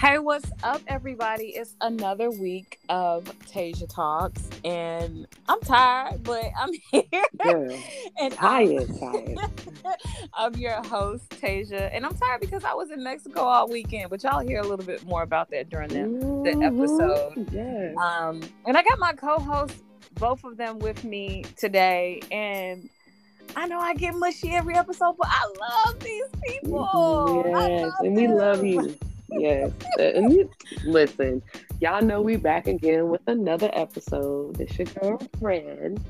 Hey, what's up, everybody? It's another week of Tasia Talks, and I'm tired, but I'm here. Girl, and tired, I'm, tired. I'm your host, Tasia, and I'm tired because I was in Mexico all weekend, but y'all hear a little bit more about that during the, the episode. Yes. Um, and I got my co-hosts, both of them, with me today, and I know I get mushy every episode, but I love these people. I yes, and we love you. Yes. Listen, y'all know we back again with another episode. This your girlfriend.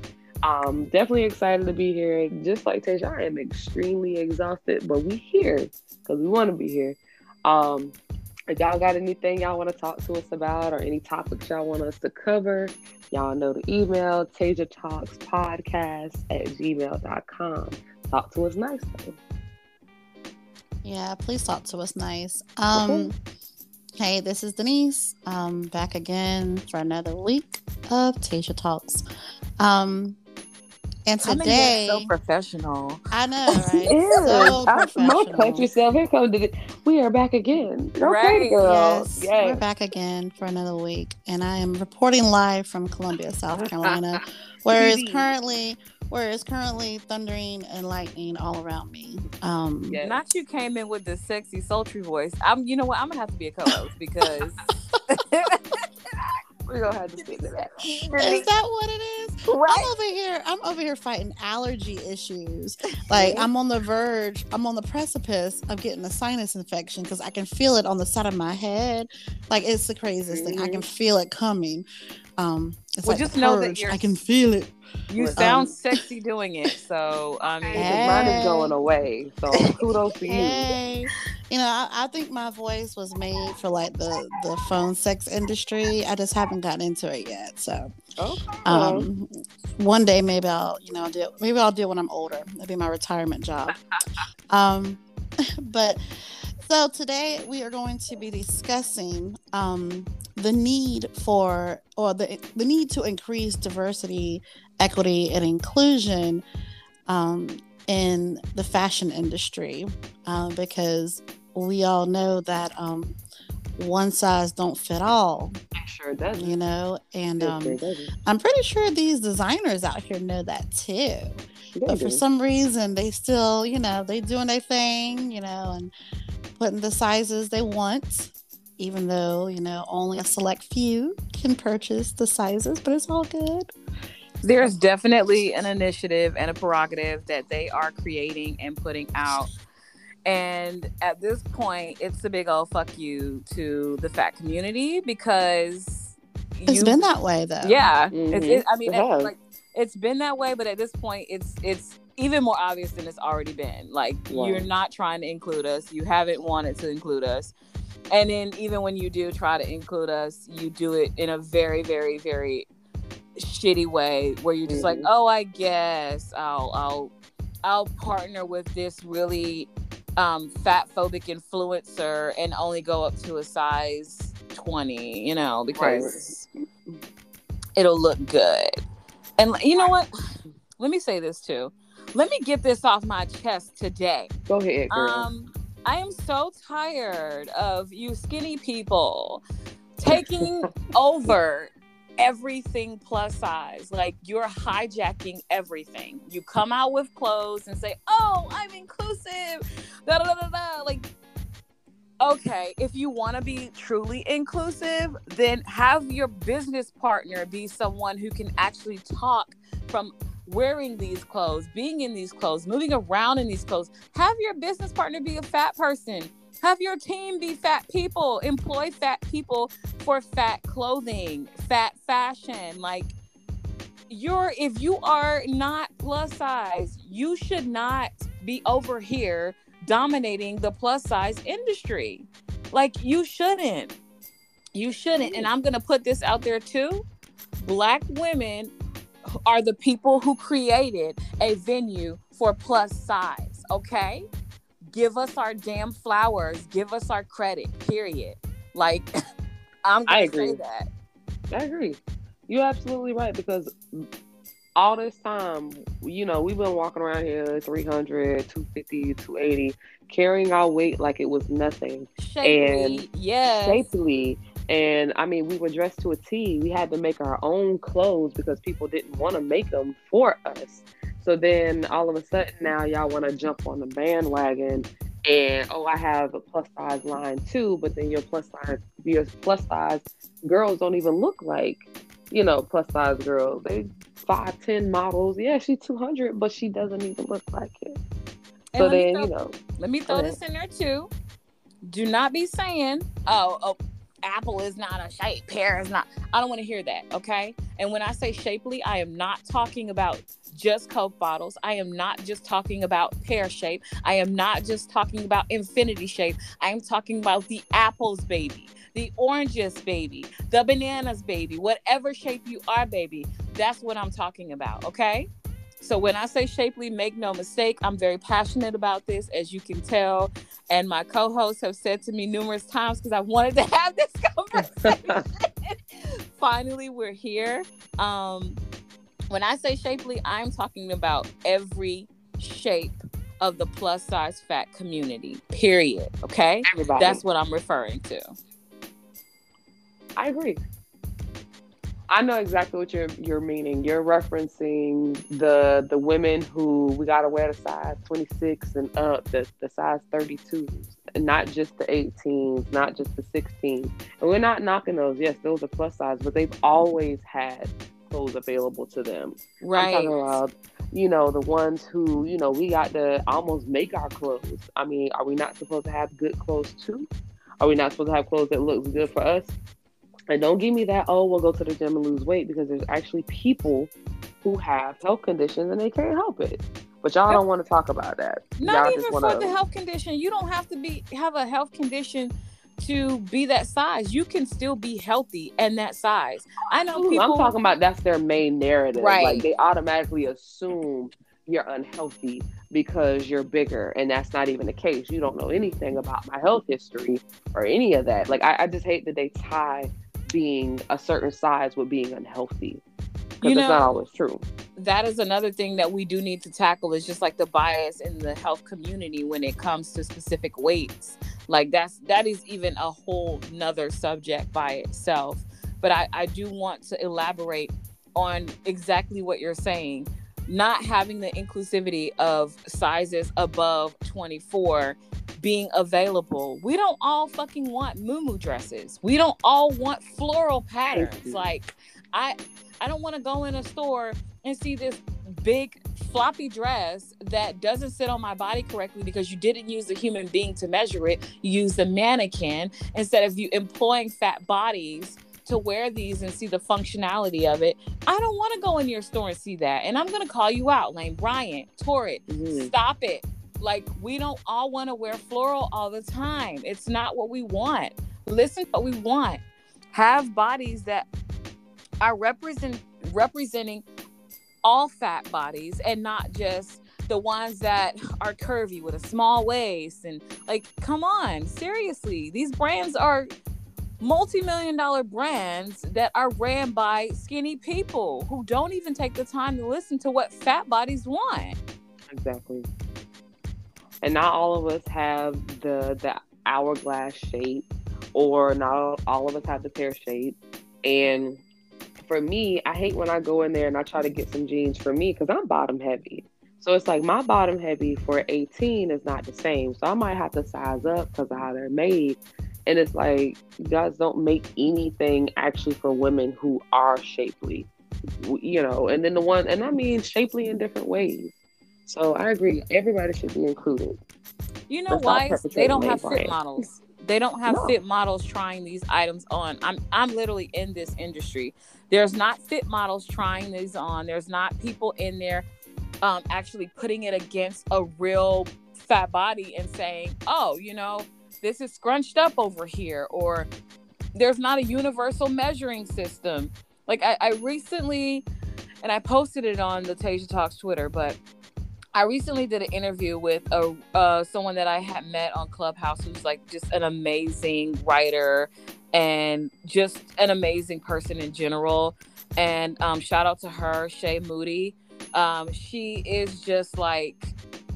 Um, definitely excited to be here. Just like Tasia, I am extremely exhausted, but we here because we want to be here. Um, if y'all got anything y'all want to talk to us about or any topics y'all want us to cover, y'all know the email, Tasia Talks Podcast at gmail.com. Talk to us nice though. Yeah, please talk to us nice. Um, hey, this is Denise. Um, back again for another week of Tasia Talks. Um, and today, so professional. I know, right? Ew. So I- Don't cut yourself. Here comes the. We are back again. Okay, Right, girl. Yes, Yes. we're back again for another week, and I am reporting live from Columbia, South Carolina, where it's currently where it's currently thundering and lightning all around me. Um, Yes. Not you came in with the sexy, sultry voice. I'm. You know what? I'm gonna have to be a co-host because We're gonna have to stick to that. Is that what it is? I'm over here. I'm over here fighting allergy issues. Like I'm on the verge. I'm on the precipice of getting a sinus infection because I can feel it on the side of my head. Like it's the craziest thing. I can feel it coming. Um, it's Well, like just the know that you're- I can feel it. You Um, sound sexy doing it. So I mean, Hey. Mine is going away. So kudos to you. Hey, you know, I, I think my voice was made for like the the phone sex industry. I just haven't gotten into it yet. So Okay. um one day maybe i'll you know do maybe i'll do it when i'm older that'll be my retirement job um but so today we are going to be discussing um the need for or the the need to increase diversity equity and inclusion um in the fashion industry uh, because we all know that um one size don't fit all It sure doesn't. you know and um sure. I'm pretty sure these designers out here know that too. They But for some reason, they still, you know, they doing their thing, you know, and putting the sizes they want, even though, you know, only a select few can purchase the sizes, but it's all good. there's definitely an initiative and a prerogative that they are creating and putting out. And at this point, it's a big old fuck you to the fat community because It's you- been that way though. Yeah, it's, Mhm. it, I mean, It it- has. like it's been that way, but at this point, it's it's even more obvious than it's already been. Like Right. you're not trying to include us. You haven't wanted to include us, and then even when you do try to include us, you do it in a very, very, very shitty way where you're just like, Mhm. oh, I guess I'll I'll I'll partner with this really um, fat phobic influencer and only go up to a size 20, you know, because it'll look good. And you know what? Let me say this too. Let me get this off my chest today. Go ahead, girl. Um, I am so tired of you skinny people taking over everything plus size. Like you're hijacking everything. You come out with clothes and say, "Oh, I'm inclusive." Da da da da. Like, okay, if you want to be truly inclusive, then have your business partner be someone who can actually talk from wearing these clothes, being in these clothes, moving around in these clothes. Have your business partner be a fat person. Have your team be fat people. Employ fat people for fat clothing, fat fashion. Like you're if you are not plus size, you should not be over here dominating the plus size industry. Like you shouldn't. You shouldn't. And I'm going to put this out there too. Black women are the people who created a venue for plus size, okay? Give us our damn flowers, give us our credit, period. Like I'm I going to say agree. that. I agree. You're absolutely right because all this time, you know, we've been walking around here 300, 250, 280, carrying our weight like it was nothing. Shapely, and yes. shapely. And I mean, we were dressed to a T. We had to make our own clothes because people didn't want to make them for us. So then all of a sudden now y'all want to jump on the bandwagon and oh I have a plus size line too, but then your plus size your plus size girls don't even look like, you know, plus size girls. They five ten models. Yeah, she's two hundred, but she doesn't even look like it. And so then, throw- you know, Let me throw this in there too. Do not be saying, "Oh, oh, apple is not a shape, pear is not." I don't want to hear that. Okay. And when I say shapely, I am not talking about just Coke bottles. I am not just talking about pear shape. I am not just talking about infinity shape. I am talking about the apples, baby, the oranges, baby, the bananas, baby, whatever shape you are, baby. That's what I'm talking about. Okay. So when I say shapely, make no mistake, I'm very passionate about this, as you can tell. And my co-hosts have said to me numerous times because I wanted to have this conversation. Finally, we're here. Um, when I say shapely, I'm talking about every shape of the plus size fat community. Period. Okay, everybody. that's what I'm referring to. I agree. I know exactly what you're you're meaning. You're referencing the the women who we gotta wear the size 26 and up, the, the size 32s, not just the 18s, not just the 16s. And we're not knocking those. Yes, those are plus size, but they've always had clothes available to them. Right. I'm talking about, you know, the ones who, you know, we got to almost make our clothes. I mean, are we not supposed to have good clothes too? Are we not supposed to have clothes that looks good for us? And don't give me that, oh, we'll go to the gym and lose weight because there's actually people who have health conditions and they can't help it. But y'all don't want to talk about that. Not y'all even for wanna- the health condition. You don't have to be have a health condition to be that size. You can still be healthy and that size. I know Ooh, people. I'm talking about that's their main narrative. Right. Like they automatically assume you're unhealthy because you're bigger, and that's not even the case. You don't know anything about my health history or any of that. Like I, I just hate that they tie being a certain size with being unhealthy because it's not always true. that is another thing that we do need to tackle is just like the bias in the health community when it comes to specific weights. Like that's that is even a whole nother subject by itself. But i i do want to elaborate on exactly what you're saying not having the inclusivity of sizes above 24 being available. We don't all fucking want moo dresses. We don't all want floral patterns. Like i i don't want to go in a store and see this big floppy dress that doesn't sit on my body correctly because you didn't use a human being to measure it. You used a mannequin instead of you employing fat bodies to wear these and see the functionality of it i don't want to go in your store and see that and i'm going to call you out lane bryant torrid Mhm. stop it. Like we don't all want to wear floral all the time. It's not what we want. Listen to what we want. Have bodies that are represent representing all fat bodies and not just the ones that are curvy with a small waist and like come on seriously these brands are multi-million dollar brands that are ran by skinny people who don't even take the time to listen to what fat bodies want Exactly. And not all of us have the the hourglass shape, or not all, of us have the pear shape. And for me, I hate when I go in there and I try to get some jeans for me because I'm bottom heavy. So it's like my bottom heavy for 18 is not the same. So I might have to size up because of how they're made. And it's like you guys don't make anything actually for women who are shapely, you know. And then the one, and I mean shapely in different ways. So I agree. Everybody should be included. You know Let's why? They don't have fit models. They don't have No. fit models trying these items on. I'm I'm literally in this industry. There's not fit models trying these on. There's not people in there um, actually putting it against a real fat body and saying, "Oh, you know, this is scrunched up over here," or there's not a universal measuring system. Like I, I recently, and I posted it on the Tasia Talks Twitter, but I recently did an interview with a uh, someone that I had met on Clubhouse who's like just an amazing writer and just an amazing person in general. And um, shout out to her, Shay Moody. Um, she is just like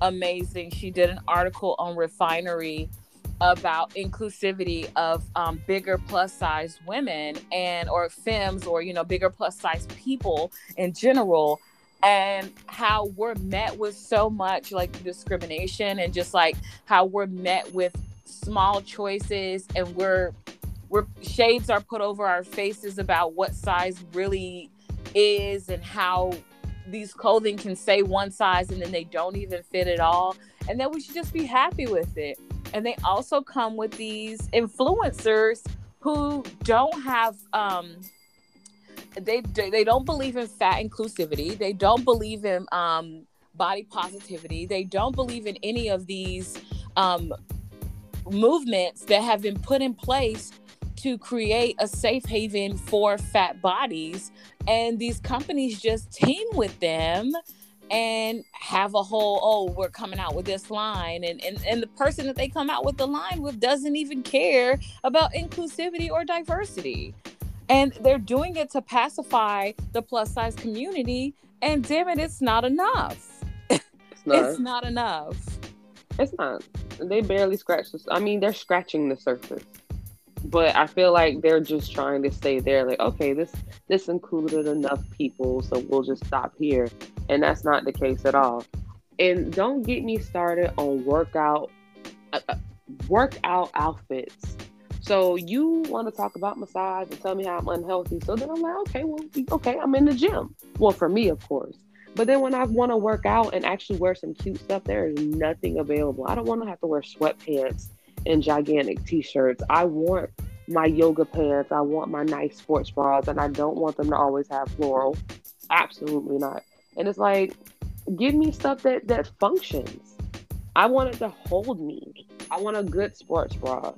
amazing. She did an article on refinery about inclusivity of um, bigger plus size women and or femmes or you know bigger plus size people in general and how we're met with so much like discrimination and just like how we're met with small choices and we're we're shades are put over our faces about what size really is and how these clothing can say one size and then they don't even fit at all and that we should just be happy with it and they also come with these influencers who don't have um they they don't believe in fat inclusivity. They don't believe in um body positivity. They don't believe in any of these um movements that have been put in place to create a safe haven for fat bodies. And these companies just team with them and have a whole oh we're coming out with this line and, and and the person that they come out with the line with doesn't even care about inclusivity or diversity. And they're doing it to pacify the plus size community and damn it it's not enough. It's not, it's not enough. It's not. They barely scratch the i mean they're scratching the surface. But I feel like they're just trying to stay there. Like, okay, this this included enough people, so we'll just stop here, and that's not the case at all. And don't get me started on workout uh, uh workout outfits. So you want to talk about massage and tell me how I'm unhealthy? So then I'm like, okay, well, okay, I'm in the gym. Well, for me, of course. But then when I want to work out and actually wear some cute stuff, there is nothing available. I don't want to have to wear sweatpants and gigantic t-shirts. I want my yoga pants. I want my nice sports bras, and I don't want them to always have floral. Absolutely not. And it's like, give me stuff that that functions. I want it to hold me. I want a good sports bra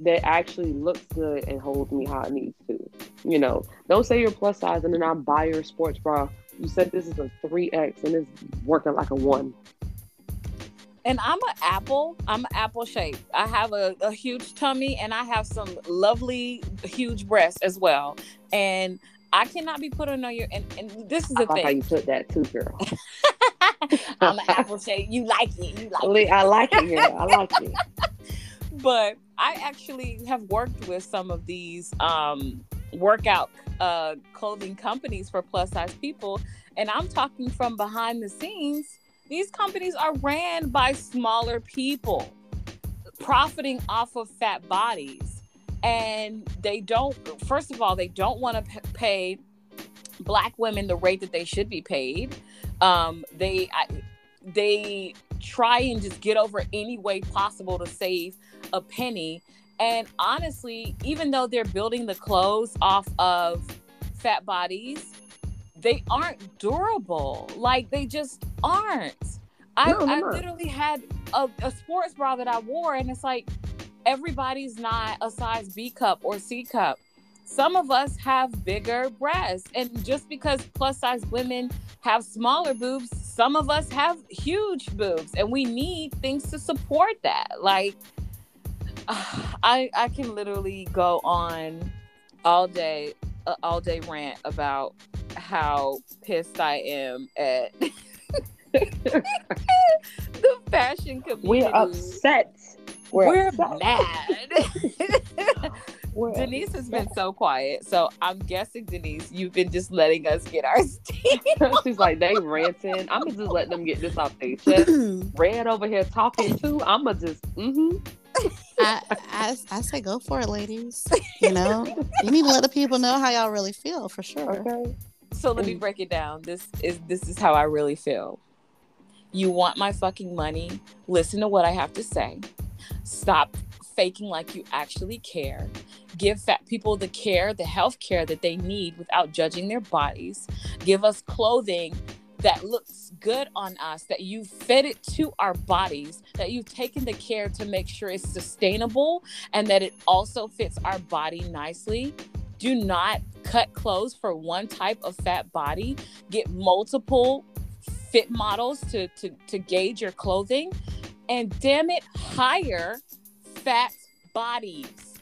that actually looks good and holds me how it needs to. You know, don't say you're plus size and then I buy your sports bra. You said this is a 3X and it's working like a 1 and I'm an apple. I'm an apple shape. I have a, a huge tummy and I have some lovely huge breasts as well. And I cannot be put on your and, and this is the I thing. How you put that too, girl? I'm an apple. You like it. You like it. I like it, girl. I like it. but I actually have worked with some of these um, workout uh, clothing companies for plus size people, and I'm talking from behind the scenes these companies are ran by smaller people profiting off of fat bodies. And they don't, first of all, they don't want to pay black women the rate that they should be paid. Um, they, I, they try and just get over any way possible to save a penny. And honestly, even though they're building the clothes off of fat bodies, they aren't durable. Like they just aren't. I, no, I literally had a, a sports bra that I wore, and it's like everybody's not a size B cup or C cup. Some of us have bigger breasts, and just because plus size women have smaller boobs, some of us have huge boobs, and we need things to support that. Like, I I can literally go on all day, uh, all day rant about how pissed I am at the fashion community. We're upset. We're, We're upset. mad. We're Denise upset. has been so quiet, so I'm guessing Denise, you've been just letting us get our steam. She's like, they ranting. I'm gonna just let them get this off their chest. Red over here talking too. I'm gonna just, mm-hmm. I, I, I say go for it, ladies. You know, you need to let the people know how y'all really feel for sure. Okay. So let me mm. break it down. This is this is how I really feel. You want my fucking money? Listen to what I have to say. Stop faking like you actually care. Give fat people the care, the health care that they need without judging their bodies. Give us clothing that looks good on us, that you fit it to our bodies, that you've taken the care to make sure it's sustainable and that it also fits our body nicely. Do not cut clothes for one type of fat body. Get multiple fit models to, to, to gauge your clothing. And damn it, hire fat bodies.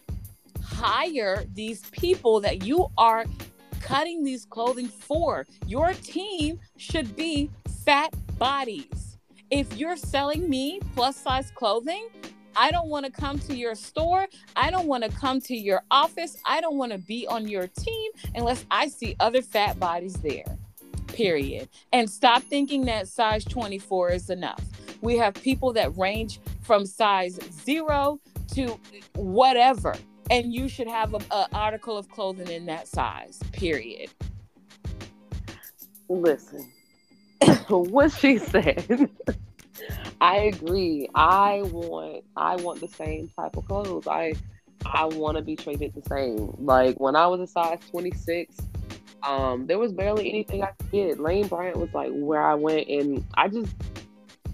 Hire these people that you are cutting these clothing for? Your team should be fat bodies. If you're selling me plus size clothing, I don't want to come to your store. I don't want to come to your office. I don't want to be on your team unless I see other fat bodies there. Period. And stop thinking that size 24 is enough. We have people that range from size zero to whatever. And you should have an article of clothing in that size, period. Listen, what she said. I agree. I want I want the same type of clothes. I I want to be treated the same. Like when I was a size 26, um, there was barely anything I could get. Lane Bryant was like where I went, and I just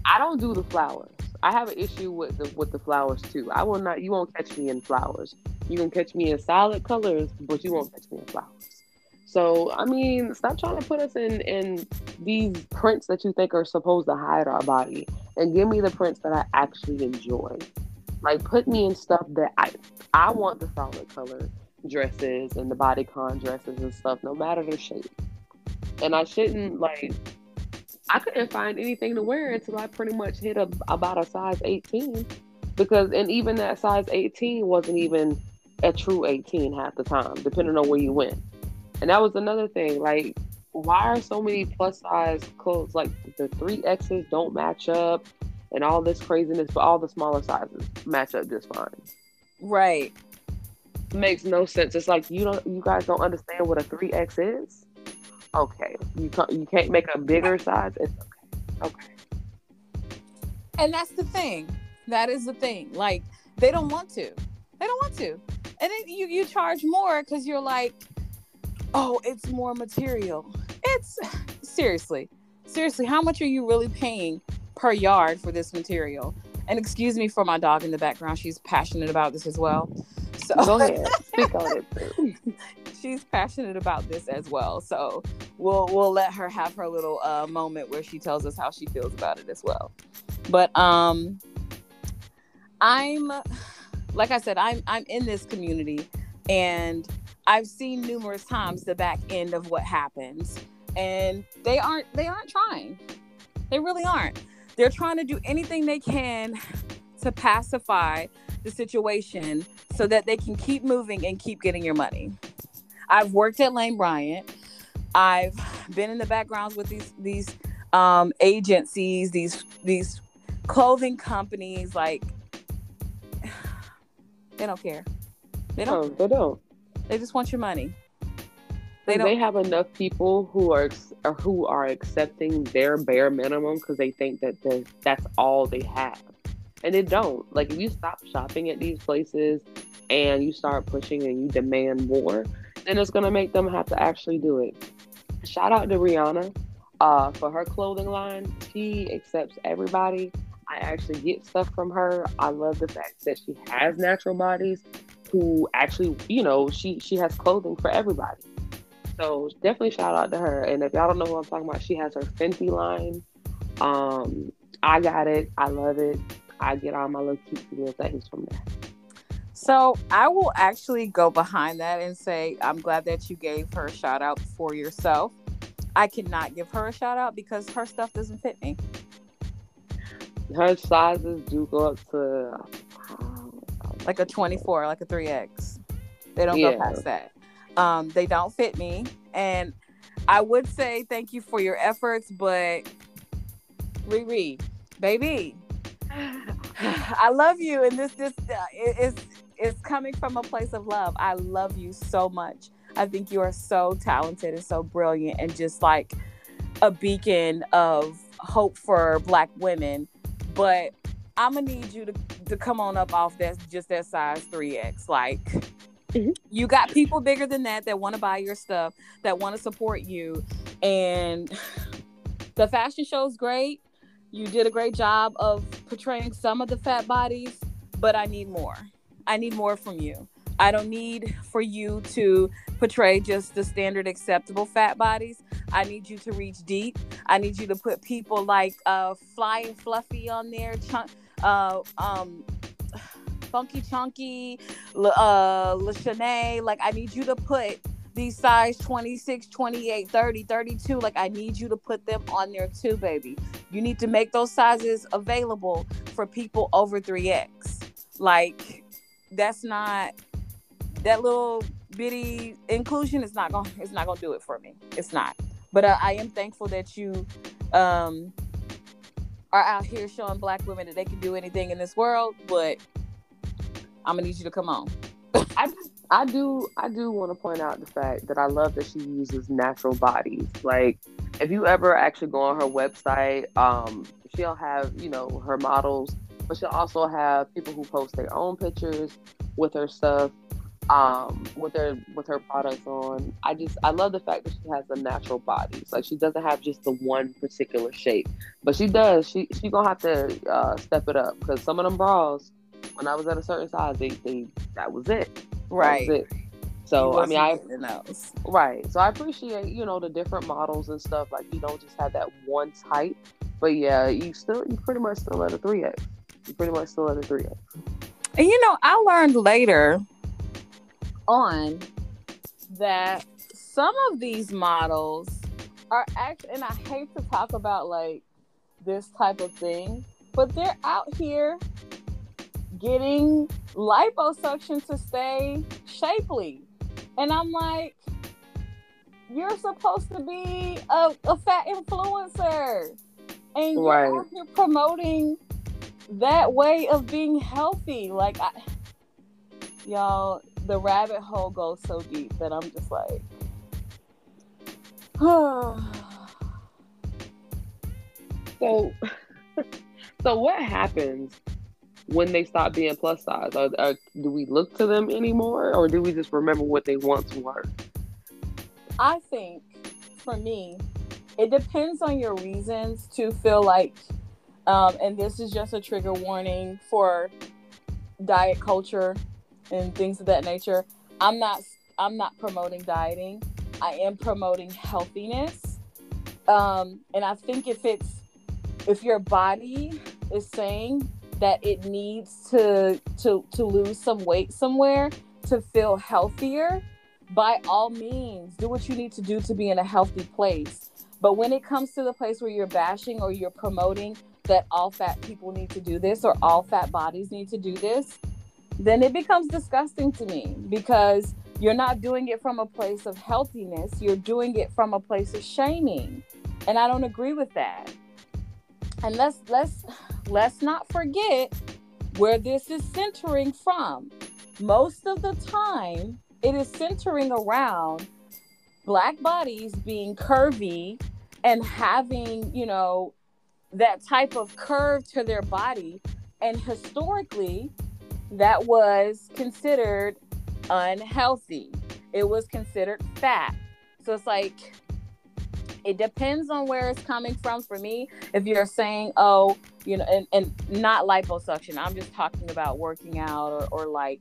I don't do the flowers. I have an issue with the with the flowers too. I will not. You won't catch me in flowers. You can catch me in solid colors, but you won't catch me in flowers. So I mean, stop trying to put us in in these prints that you think are supposed to hide our body, and give me the prints that I actually enjoy. Like put me in stuff that I I want the solid color dresses and the bodycon dresses and stuff, no matter the shape. And I shouldn't like I couldn't find anything to wear until I pretty much hit a, about a size 18 because and even that size 18 wasn't even a true 18 half the time depending on where you went and that was another thing. Like, why are so many plus size clothes like the three X's don't match up and all this craziness, but all the smaller sizes match up just fine. Right. Makes no sense. It's like you don't you guys don't understand what a three X is. Okay. You can't you can't make a bigger size. It's okay. Okay. And that's the thing. That is the thing. Like they don't want to. They don't want to. And then you you charge more because you're like, oh, it's more material. It's seriously, seriously, how much are you really paying per yard for this material? And excuse me for my dog in the background. She's passionate about this as well. So go ahead, speak on it. She's passionate about this as well. So we'll we'll let her have her little uh, moment where she tells us how she feels about it as well. But um, I'm like I said, I'm I'm in this community, and I've seen numerous times the back end of what happens and they aren't they aren't trying. They really aren't. They're trying to do anything they can to pacify the situation so that they can keep moving and keep getting your money. I've worked at Lane Bryant. I've been in the backgrounds with these these um, agencies, these these clothing companies. Like they don't care. They don't. Oh, they don't. They just want your money. They, they have enough people who are who are accepting their bare minimum because they think that that's all they have, and it don't. Like if you stop shopping at these places and you start pushing and you demand more, then it's gonna make them have to actually do it. Shout out to Rihanna uh, for her clothing line. She accepts everybody. I actually get stuff from her. I love the fact that she has natural bodies who actually, you know, she she has clothing for everybody. So definitely shout out to her. And if y'all don't know who I'm talking about, she has her Fenty line. Um, I got it. I love it. I get all my little cute little things from there. So I will actually go behind that and say I'm glad that you gave her a shout out for yourself. I cannot give her a shout out because her stuff doesn't fit me. Her sizes do go up to like a 24, like a 3X. They don't yeah. go past that. Um, they don't fit me. And I would say thank you for your efforts, but Riri, baby, I love you. And this this uh, is is coming from a place of love. I love you so much. I think you are so talented and so brilliant and just like a beacon of hope for black women. But I'm gonna need you to to come on up off that just that size 3X. Like mm-hmm. you got people bigger than that that want to buy your stuff, that want to support you. And the fashion show's great. You did a great job of portraying some of the fat bodies, but I need more. I need more from you. I don't need for you to portray just the standard acceptable fat bodies. I need you to reach deep. I need you to put people like uh, Fluffy on there, chunk, uh, um, Funky Chunky, uh, Lashanae. Like, I need you to put these size 26, 28, 30, 32. Like, I need you to put them on there too, baby. You need to make those sizes available for people over 3X. Like, that's not that little bitty inclusion is not gonna it's not gonna do it for me. It's not. But uh, I am thankful that you um are out here showing black women that they can do anything in this world, but I'm gonna need you to come on. I I do I do want to point out the fact that I love that she uses natural bodies. Like if you ever actually go on her website, um, she'll have, you know, her models, but she'll also have people who post their own pictures with her stuff, um, with her with her products on. I just I love the fact that she has a natural body. It's like she doesn't have just the one particular shape, but she does. She she gonna have to uh, step it up because some of them bras, when I was at a certain size, they, they that was it. Right. So I mean, I those. right. So I appreciate you know the different models and stuff. Like you don't just have that one type, but yeah, you still you pretty much still at a three X. You pretty much still at a three X. And you know, I learned later on that some of these models are actually, and I hate to talk about like this type of thing, but they're out here getting liposuction to stay shapely. And I'm like, you're supposed to be a, a fat influencer. And you're Right. out here promoting that way of being healthy. Like, I, y'all, the rabbit hole goes so deep that I'm just like, So, so what happens when they stop being plus size? Are, are, do we look to them anymore, or do we just remember what they once were? I think for me, it depends on your reasons to feel like, um, and this is just a trigger warning for diet culture and things of that nature. I'm not. I'm not promoting dieting. I am promoting healthiness. Um, and I think if it's if your body is saying that it needs to to to lose some weight somewhere to feel healthier, by all means, do what you need to do to be in a healthy place. But when it comes to the place where you're bashing or you're promoting that all fat people need to do this or all fat bodies need to do this, then it becomes disgusting to me because you're not doing it from a place of healthiness, you're doing it from a place of shaming. And I don't agree with that. And let's let's let's not forget where this is centering from. Most of the time, it is centering around black bodies being curvy and having, you know, that type of curve to their body. And historically, that was considered unhealthy. It was considered fat. So it's like, it depends on where it's coming from for me. If you're saying, oh, you know, and, and not liposuction, I'm just talking about working out or, or like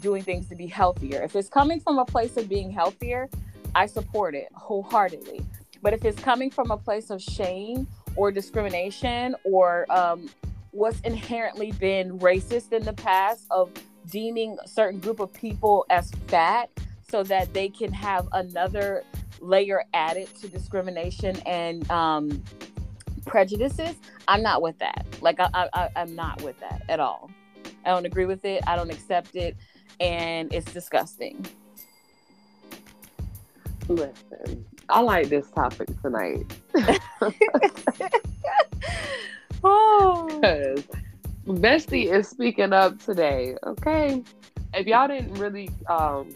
doing things to be healthier. If it's coming from a place of being healthier, I support it wholeheartedly. But if it's coming from a place of shame or discrimination or um, what's inherently been racist in the past of deeming a certain group of people as fat so that they can have another layer added to discrimination and um, prejudices, I'm not with that. Like I, I, I'm not with that at all. I don't agree with it. I don't accept it, and it's disgusting. Listen, I like this topic tonight oh, because Bestie is speaking up today. Okay, if y'all didn't really um,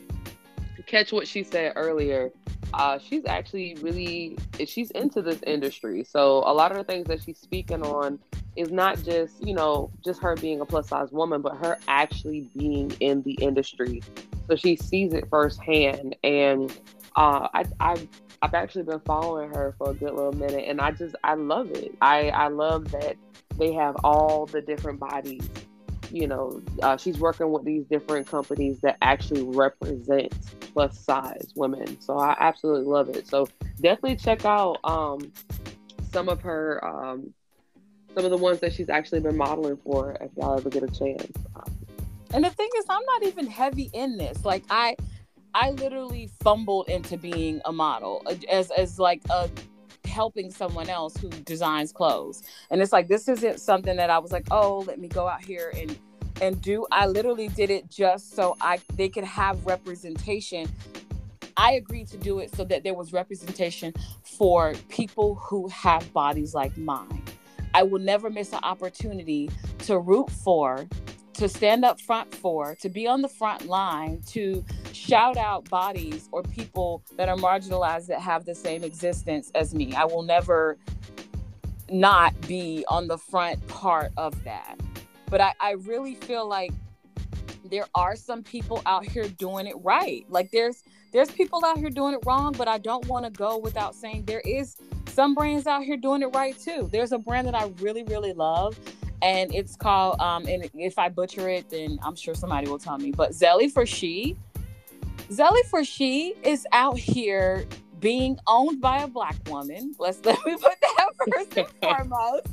catch what she said earlier, uh, she's actually really she's into this industry. So a lot of the things that she's speaking on is not just you know just her being a plus size woman, but her actually being in the industry. So she sees it firsthand, and uh, I, I I've actually been following her for a good little minute, and I just I love it. I I love that they have all the different bodies. You know, uh, she's working with these different companies that actually represent plus size women. So I absolutely love it. So definitely check out um, some of her um, some of the ones that she's actually been modeling for if y'all ever get a chance. And the thing is, I'm not even heavy in this. Like I, I literally fumbled into being a model uh, as as like a helping someone else who designs clothes. And it's like this isn't something that I was like, "Oh, let me go out here and and do." I literally did it just so I they could have representation. I agreed to do it so that there was representation for people who have bodies like mine. I will never miss an opportunity to root for to stand up front for, to be on the front line, to shout out bodies or people that are marginalized that have the same existence as me. I will never not be on the front part of that. But I, I really feel like there are some people out here doing it right. Like there's there's people out here doing it wrong, but I don't want to go without saying there is some brands out here doing it right too. There's a brand that I really, really love and it's called um and if i butcher it then i'm sure somebody will tell me but Zelie for She. Zelie for She is out here being owned by a black woman. Let's let me put that first and foremost.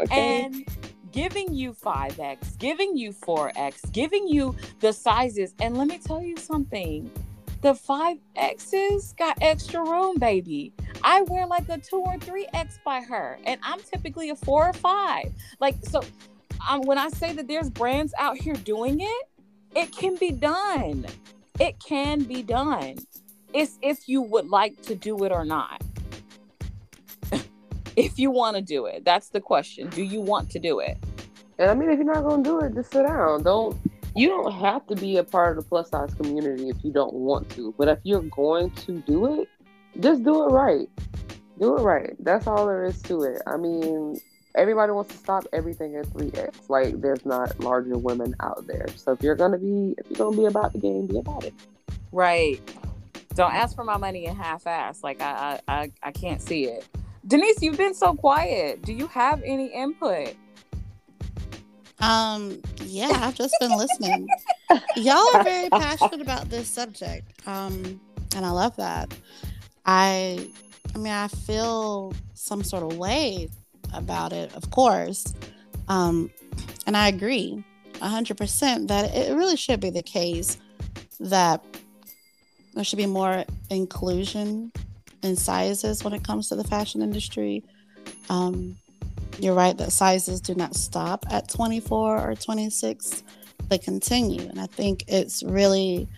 Okay. and giving you 5x giving you 4x giving you the sizes. And let me tell you something the 5x's got extra room baby I wear like a two or three X by her, and I'm typically a four or five. Like so, um, when I say that there's brands out here doing it, it can be done. It can be done. It's if you would like to do it or not. if you want to do it, that's the question. Do you want to do it? And I mean, if you're not to do it, just sit down. Don't. You don't have to be a part of the plus size community if you don't want to. But if you're going to do it, just do it right. Do it right. That's all there is to it. I mean, everybody wants to stop everything at 3x. Like there's not larger women out there. So if you're gonna be if you're gonna be about the game, be about it. Right. Don't ask for my money in half ass. Like I I I, I can't see it. Denise, you've been so quiet. Do you have any input? Um, yeah, I've just been listening. Y'all are very passionate about this subject. Um, and I love that. I I mean I feel some sort of way about it, of course. Um, and I agree 100% that it really should be the case that there should be more inclusion in sizes when it comes to the fashion industry. Um, you're right that sizes do not stop at 24 or 26, they continue. And I think it's really,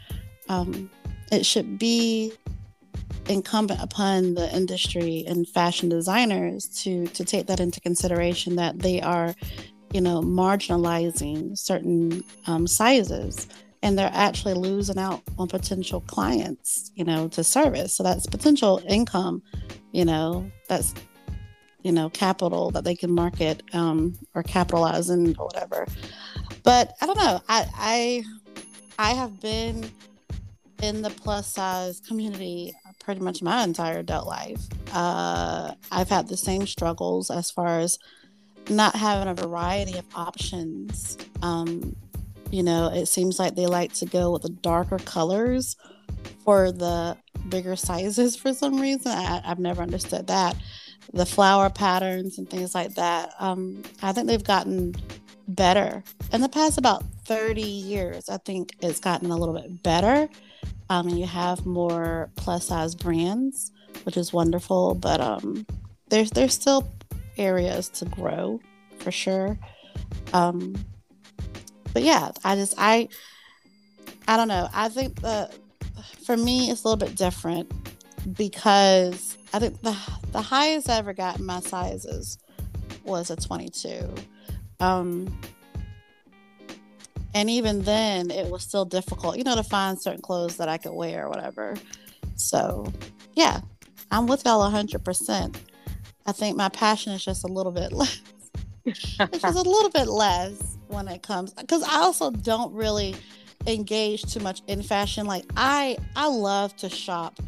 um, it should be incumbent upon the industry and fashion designers to to take that into consideration that they are you know marginalizing certain um, sizes and they're actually losing out on potential clients you know to service so that's potential income you know that's you know capital that they can market um, or capitalize and or whatever but i don't know i i i have been in the plus size community pretty much my entire adult life. Uh, I've had the same struggles as far as not having a variety of options. Um, you know, it seems like they like to go with the darker colors for the bigger sizes for some reason. I, have never understood that. The flower patterns and things like that. Um, I think they've gotten better in the past about 30 years. I think it's gotten a little bit better um, you have more plus size brands, which is wonderful. But um, there's there's still areas to grow for sure. Um, but yeah, I just I I don't know. I think that for me it's a little bit different because I think the the highest I ever got in my sizes was a 22. Um, and even then it was still difficult you know to find certain clothes that i could wear or whatever. So yeah i'm with y'all 100% i think my passion is just a little bit less. It's just a little bit less when it comes because i also don't really engage too much in fashion. Like i i love to shop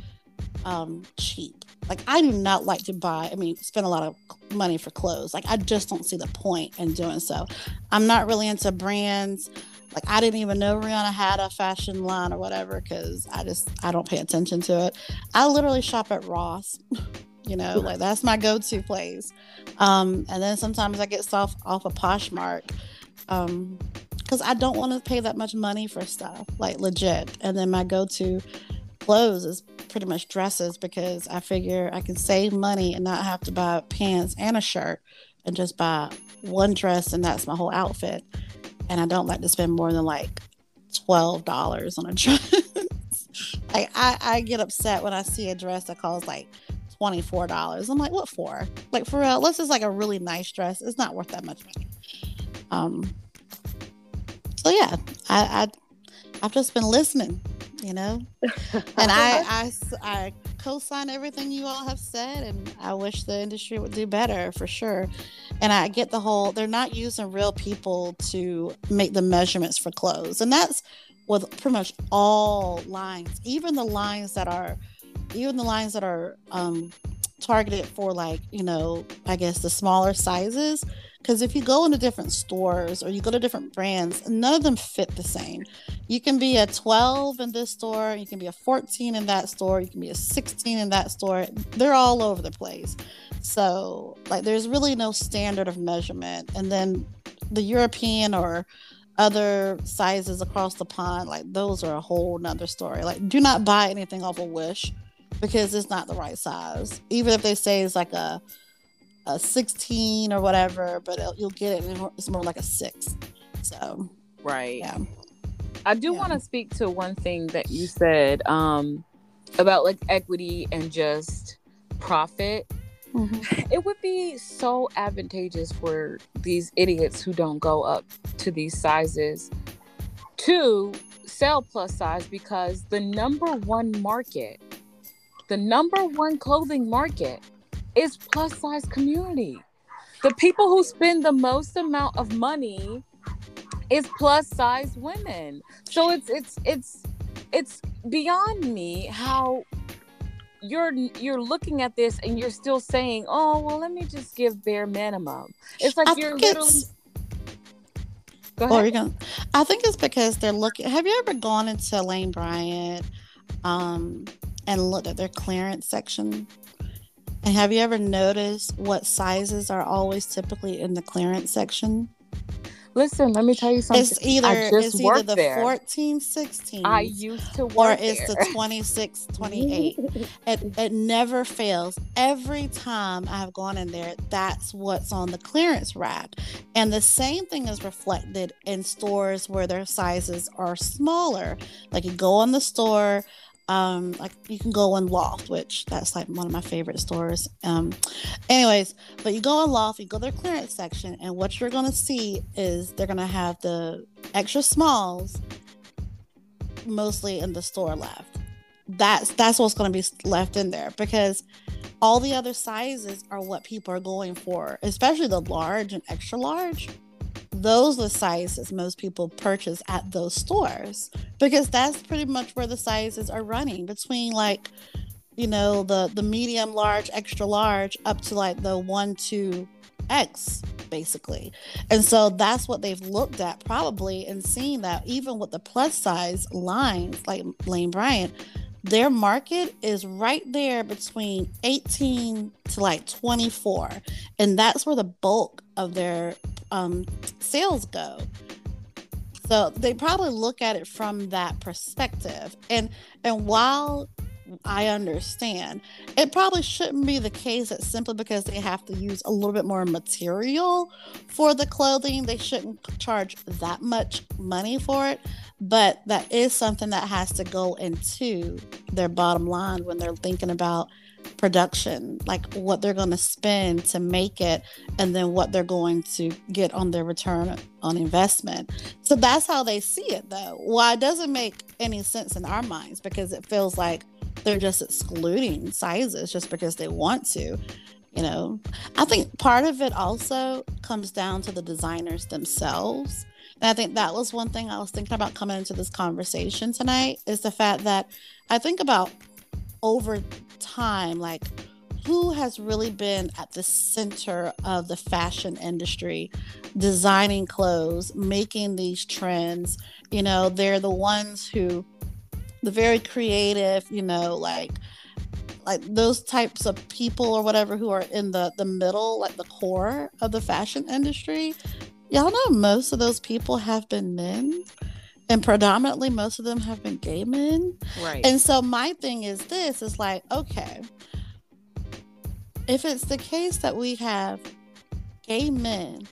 um cheap like i do not like to buy i mean spend a lot of money for clothes like i just don't see the point in doing so i'm not really into brands like I didn't even know Rihanna had a fashion line or whatever because I just I don't pay attention to it. I literally shop at Ross. you know, like that's my go-to place. Um, and then sometimes I get stuff off of Poshmark. Um, because I don't want to pay that much money for stuff, like legit. And then my go to clothes is pretty much dresses because I figure I can save money and not have to buy pants and a shirt and just buy one dress and that's my whole outfit. And I don't like to spend more than like twelve dollars on a dress. like I, I get upset when I see a dress that costs like twenty four dollars. I'm like, what for? Like for real, this is like a really nice dress. It's not worth that much money. Um. So yeah, I, I I've just been listening, you know, and I I I co-sign everything you all have said, and I wish the industry would do better for sure. And I get the whole they're not using real people to make the measurements for clothes, and that's with pretty much all lines, even the lines that are even the lines that are um, targeted for like you know i guess the smaller sizes because if you go into different stores or you go to different brands none of them fit the same. You can be a 12 in this store you can be a 14 in that store you can be a 16 in that store. They're all over the place. So like there's really no standard of measurement. And then the european or other sizes across the pond like those are a whole nother story. Like do not buy anything off of wish because it's not the right size. Even if they say it's like a a 16 or whatever, but you'll get it. It's more like a six. So right. Yeah. I do yeah. want to speak to one thing that you said um, about like equity and just profit. Mm-hmm. It would be so advantageous for these idiots who don't go up to these sizes to sell plus size because the number one market the number one clothing market is plus size community. The people who spend the most amount of money is plus size women. So it's it's it's it's beyond me how you're you're looking at this and you're still saying, "Oh, well, let me just give bare minimum." It's like I you're literally. Go ahead. Gonna, I think it's because they're looking. Have you ever gone into Lane Bryant? Um, and looked at their clearance section? And have you ever noticed what sizes are always typically in the clearance section? Listen, let me tell you something. It's either it's either the there. 14, 16. I used to Or it's there. the 26, 28. it, it never fails. Every time I've gone in there, that's what's on the clearance rack. And the same thing is reflected in stores where their sizes are smaller. Like you go on the store, um like you can go in loft which that's like one of my favorite stores. Um anyways but you go in loft you go to their clearance section and what you're gonna see is they're gonna have the extra smalls mostly in the store left. That's that's what's to be left in there because all the other sizes are what people are going for especially the large and extra large those are the sizes most people purchase at those stores because that's pretty much where the sizes are running between like you know the the medium large extra large up to like the 1 2 x basically. And so that's what they've looked at probably and seen that even with the plus size lines like lane bryant their market is right there between 18 to like 24 and that's where the bulk of their um, sales go. So they probably look at it from that perspective. And and while I understand, it probably shouldn't be the case that simply because they have to use a little bit more material for the clothing, they shouldn't charge that much money for it. But that is something that has to go into their bottom line when they're thinking about production, like what they're going to spend to make it, and then what they're going to get on their return on investment. So that's how they see it, though. Why it doesn't make any sense in our minds because it feels like they're just excluding sizes just because they want to. You know, I think part of it also comes down to the designers themselves. And I think that was one thing I was thinking about coming into this conversation tonight is the fact that I think about over time, like who has really been at the center of the fashion industry, designing clothes, making these trends. You know, they're the ones who, the very creative, you know, like like those types of people or whatever who are in the the middle like the core of the fashion industry y'all know most of those people have been men and predominantly most of them have been gay men Right. and so my thing is this is like okay if it's the case that we have gay men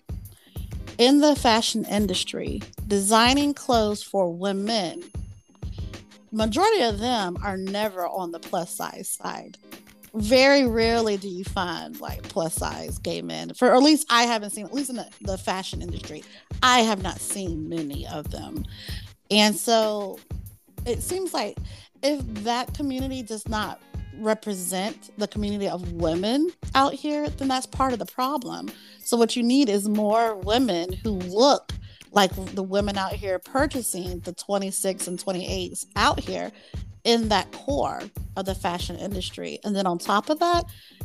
in the fashion industry designing clothes for women majority of them are never on the plus size side. Very rarely do you find like plus size gay men for at least i haven't seen at least in the, the fashion industry i have not seen many of them. And so it seems like if that community does not represent the community of women out here then that's part of the problem. So what you need is more women who look like the women out here purchasing the 26 and 28s out here in that core of the fashion industry. And then on top of that,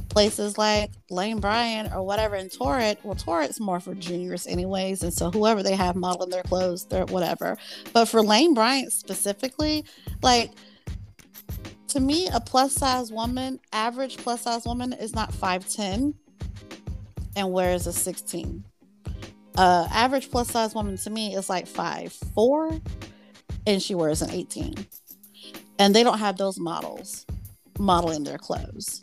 places like Lane Bryant or whatever in Torrid, well, Torrid's more for juniors anyways. And so whoever they have modeling their clothes, they're whatever. But for Lane Bryant specifically, like to me, a plus size woman, average plus size woman is not 5'10 and wears a 16. Uh, average plus size woman to me is like five four, and she wears an 18 and they don't have those models modeling their clothes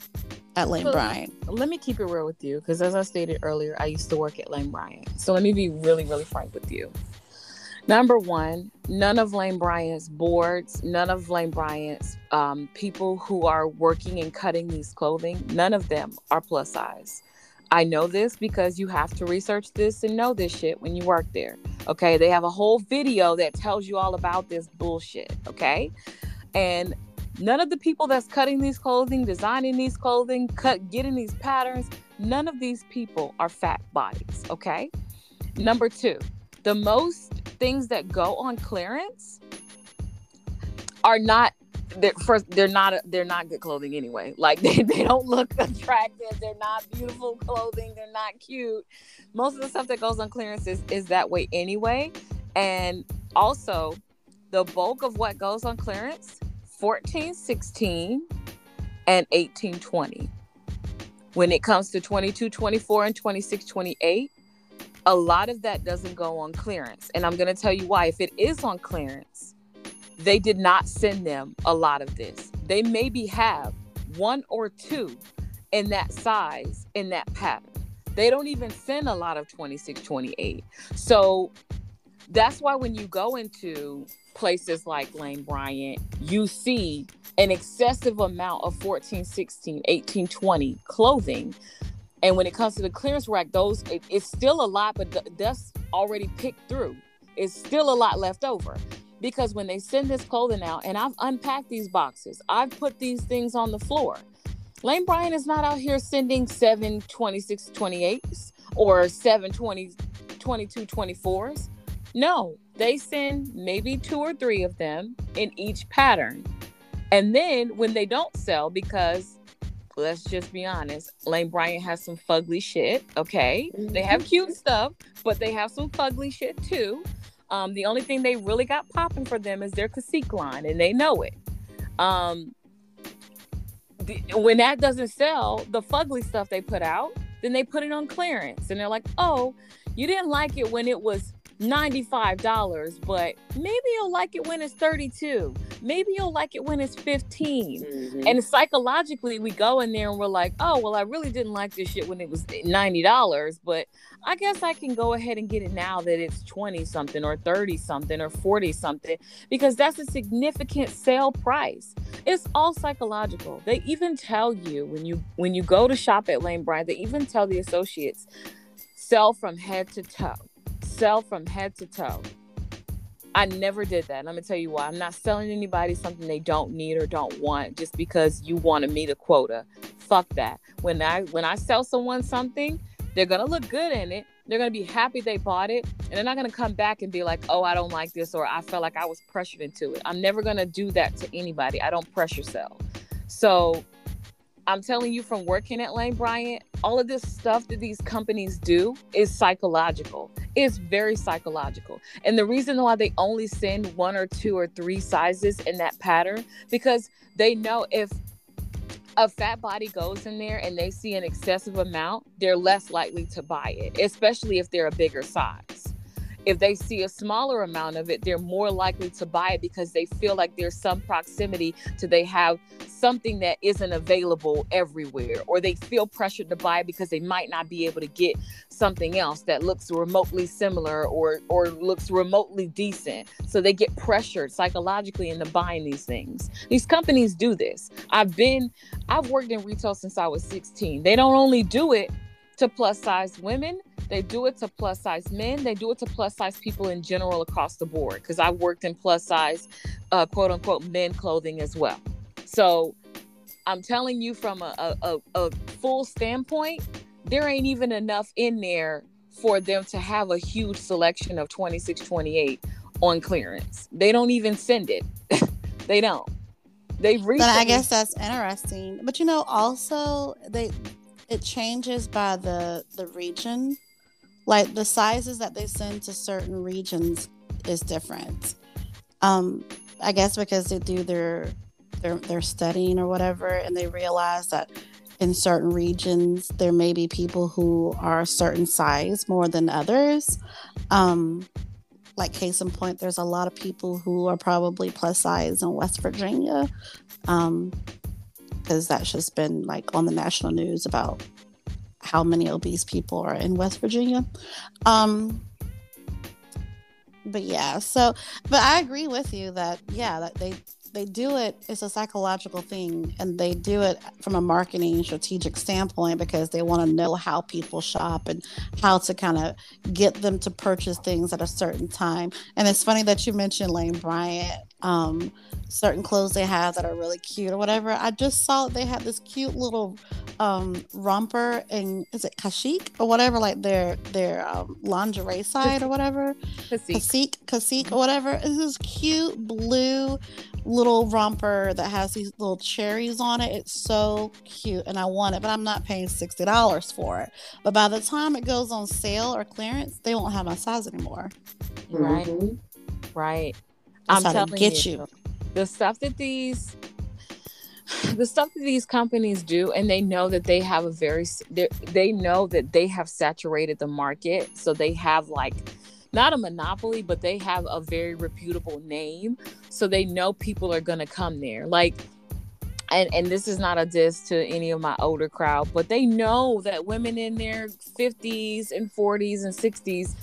at Lane Well, Bryant. let me keep it real with you because as i stated earlier i used to work at lane bryant. So let me be really really frank with you. Number one none of lane bryant's boards none of lane bryant's um, people who are working and cutting these clothing none of them are plus size i know this because you have to research this and know this shit when you work there okay? They have a whole video that tells you all about this bullshit okay? And none of the people that's cutting these clothing designing these clothing cut getting these patterns none of these people are fat bodies okay? Number two the most things that go on clearance are not they're first they're not they're not good clothing anyway. Like they, they don't look attractive. They're not beautiful clothing. They're not cute. Most of the stuff that goes on clearance is, is that way anyway. And also the bulk of what goes on clearance 14 16 and 18 20 when it comes to 22 24 and 26 28 a lot of that doesn't go on clearance. And i'm going to tell you why. If it is on clearance they did not send them a lot of this they maybe have one or two in that size in that pattern they don't even send a lot of 26 28 so that's why when you go into places like Lane Bryant, you see an excessive amount of 14, 16, 18, 20 clothing. And when it comes to the clearance rack, those it, it's still a lot, but th- that's already picked through. It's still a lot left over. Because when they send this clothing out, and I've unpacked these boxes, I've put these things on the floor. Lane Bryant is not out here sending 7 26 28s or 7 20 22 24s. No, they send maybe two or three of them in each pattern. And then when they don't sell, because let's just be honest, Lane Bryant has some fugly shit. Okay. They have mm-hmm. cute stuff, but they have some fugly shit too. Um, the only thing they really got popping for them is their Cacique line, and they know it. Um, the, when that doesn't sell, the fugly stuff they put out, then they put it on clearance, and they're like, "Oh, you didn't like it when it was $95, but maybe you'll like it when it's 32. Maybe you'll like it when it's 15." Mhm. And psychologically, we go in there and we're like, oh, well, I really didn't like this shit when it was $90, but I guess I can go ahead and get it now that it's 20 something or 30 something or 40 something because that's a significant sale price. It's all psychological. They even tell you when you when you go to shop at Lane Bryant, they even tell the associates sell from head to toe. Sell from head to toe. I never did that. Let me tell you why. I'm not selling anybody something they don't need or don't want just because you want to meet a quota. Fuck that. When I when I sell someone something, they're gonna look good in it. They're gonna be happy they bought it, and they're not gonna come back and be like, "Oh, I don't like this," or "I felt like I was pressured into it." I'm never gonna do that to anybody. I don't pressure sell. So I'm telling you from working at Lane Bryant, all of this stuff that these companies do is psychological. It's very psychological. And the reason why they only send one or two or three sizes in that pattern, because they know if a fat body goes in there and they see an excessive amount, they're less likely to buy it, especially if they're a bigger size if they see a smaller amount of it, they're more likely to buy it because they feel like there's some proximity to they have something that isn't available everywhere, or they feel pressured to buy because they might not be able to get something else that looks remotely similar or or looks remotely decent. So they get pressured psychologically into buying these things. These companies do this. I've been I've worked in retail since I was 16. They don't only do it to plus size women they do it to plus size men. They do it to plus size people in general across the board. Because I worked in plus size, uh, quote unquote, men clothing as well. So I'm telling you from a, a, a full standpoint, there ain't even enough in there for them to have a huge selection of 26, 28 on clearance. They don't even send it. they don't. They recently- But I guess that's interesting. But you know, also they it changes by the the region. Like the sizes that they send to certain regions is different. Um i guess because they do their their their studying or whatever and they realize that in certain regions there may be people who are a certain size more than others. Um like case in point there's a lot of people who are probably plus size in west virginia. Um because that's just been like on the national news about how many obese people are in West Virginia. Um, but yeah, so but I agree with you that yeah, that they they do it it's a psychological thing and they do it from a marketing strategic standpoint because they want to know how people shop and how to kind of get them to purchase things at a certain time and it's funny that you mentioned lane bryant um, certain clothes they have that are really cute or whatever. I just saw they had this cute little um, romper and is it Kashik or whatever, like their their um, lingerie side or whatever. Kashik, Kasik or whatever. It's this cute blue little romper that has these little cherries on it. It's so cute and I want it, but I'm not paying sixty dollars for it. But by the time it goes on sale or clearance, they won't have my size anymore. Right. Mm-hmm. Right. That's I'm telling get you, you, the stuff that these the stuff that these companies do and they know that they have a very they know that they have saturated the market so they have like not a monopoly but they have a very reputable name so they know people are going to come there. Like and and this is not a diss to any of my older crowd but they know that women in their 50s and 40s and 60s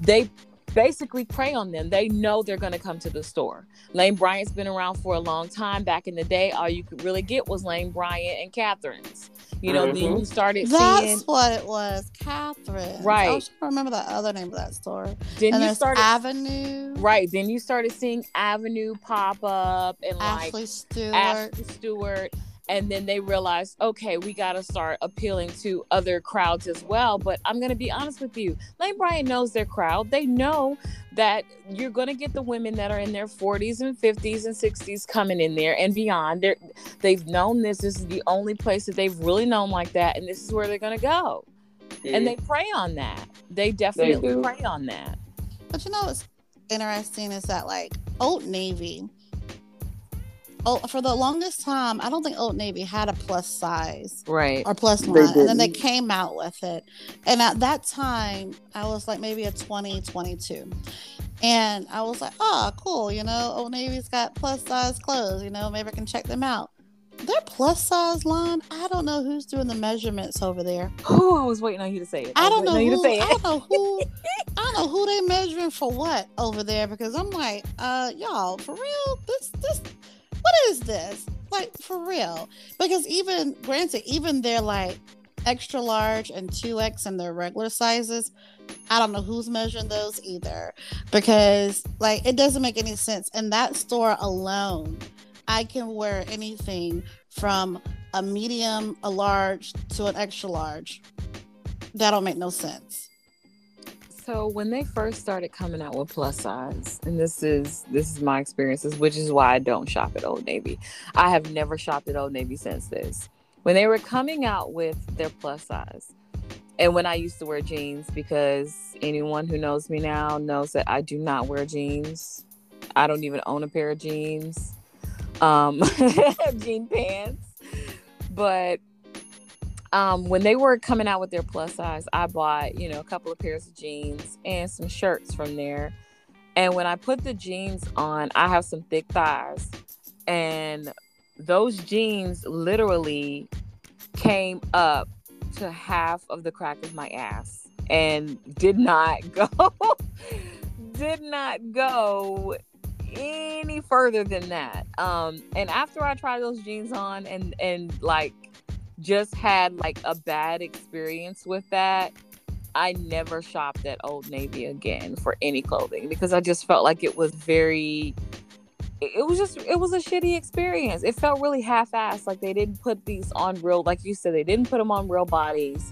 they basically prey on them. They know they're going to come to the store. Lane Bryant's been around for a long time. Back in the day, all you could really get was Lane Bryant and Catherine's. You know, mm-hmm. then you started That's seeing... what it was, Catherine. Right. I was remember the other name of that store. Then and you started Avenue. Right. Then you started seeing Avenue pop up and Ashley like Stewart. Ashley Stewart and then they realized okay we got to start appealing to other crowds as well. But i'm going to be honest with you lane bryant knows their crowd. They know that you're going to get the women that are in their 40s and 50s and 60s coming in there and beyond. They're, they've known this. This is the only place that they've really known like that and this is where they're going to go. Yeah. and they prey on that. They definitely they prey on that. But you know what's interesting is that like old navy oh, for the longest time, I don't think Old Navy had a plus size, right, or plus line, and then they came out with it. And at that time, I was like maybe a 20, 22. and I was like, oh, cool, you know, Old Navy's got plus size clothes, you know, maybe I can check them out. Their plus size line, I don't know who's doing the measurements over there. Oh, I was waiting on you to say it. I, I don't know who. I don't know who. I don't know who they measuring for what over there because I'm like, uh, y'all, for real, this this what is this? Like for real? Because even granted, even they're like extra large and 2x and their regular sizes. I don't know who's measuring those either because like it doesn't make any sense. In that store alone, I can wear anything from a medium, a large to an extra large. That don't make no sense. So when they first started coming out with plus size, and this is this is my experiences, which is why I don't shop at Old Navy. I have never shopped at Old Navy since this. When they were coming out with their plus size, and when I used to wear jeans, because anyone who knows me now knows that I do not wear jeans. I don't even own a pair of jeans, um, jean pants. but um, when they were coming out with their plus size, I bought, you know, a couple of pairs of jeans and some shirts from there. And when I put the jeans on, I have some thick thighs. And those jeans literally came up to half of the crack of my ass and did not go did not go any further than that. Um, and after I tried those jeans on and and like just had like a bad experience with that, I never shopped at Old Navy again for any clothing because I just felt like it was very it was just it was a shitty experience. It felt really half-assed like they didn't put these on real like you said they didn't put them on real bodies.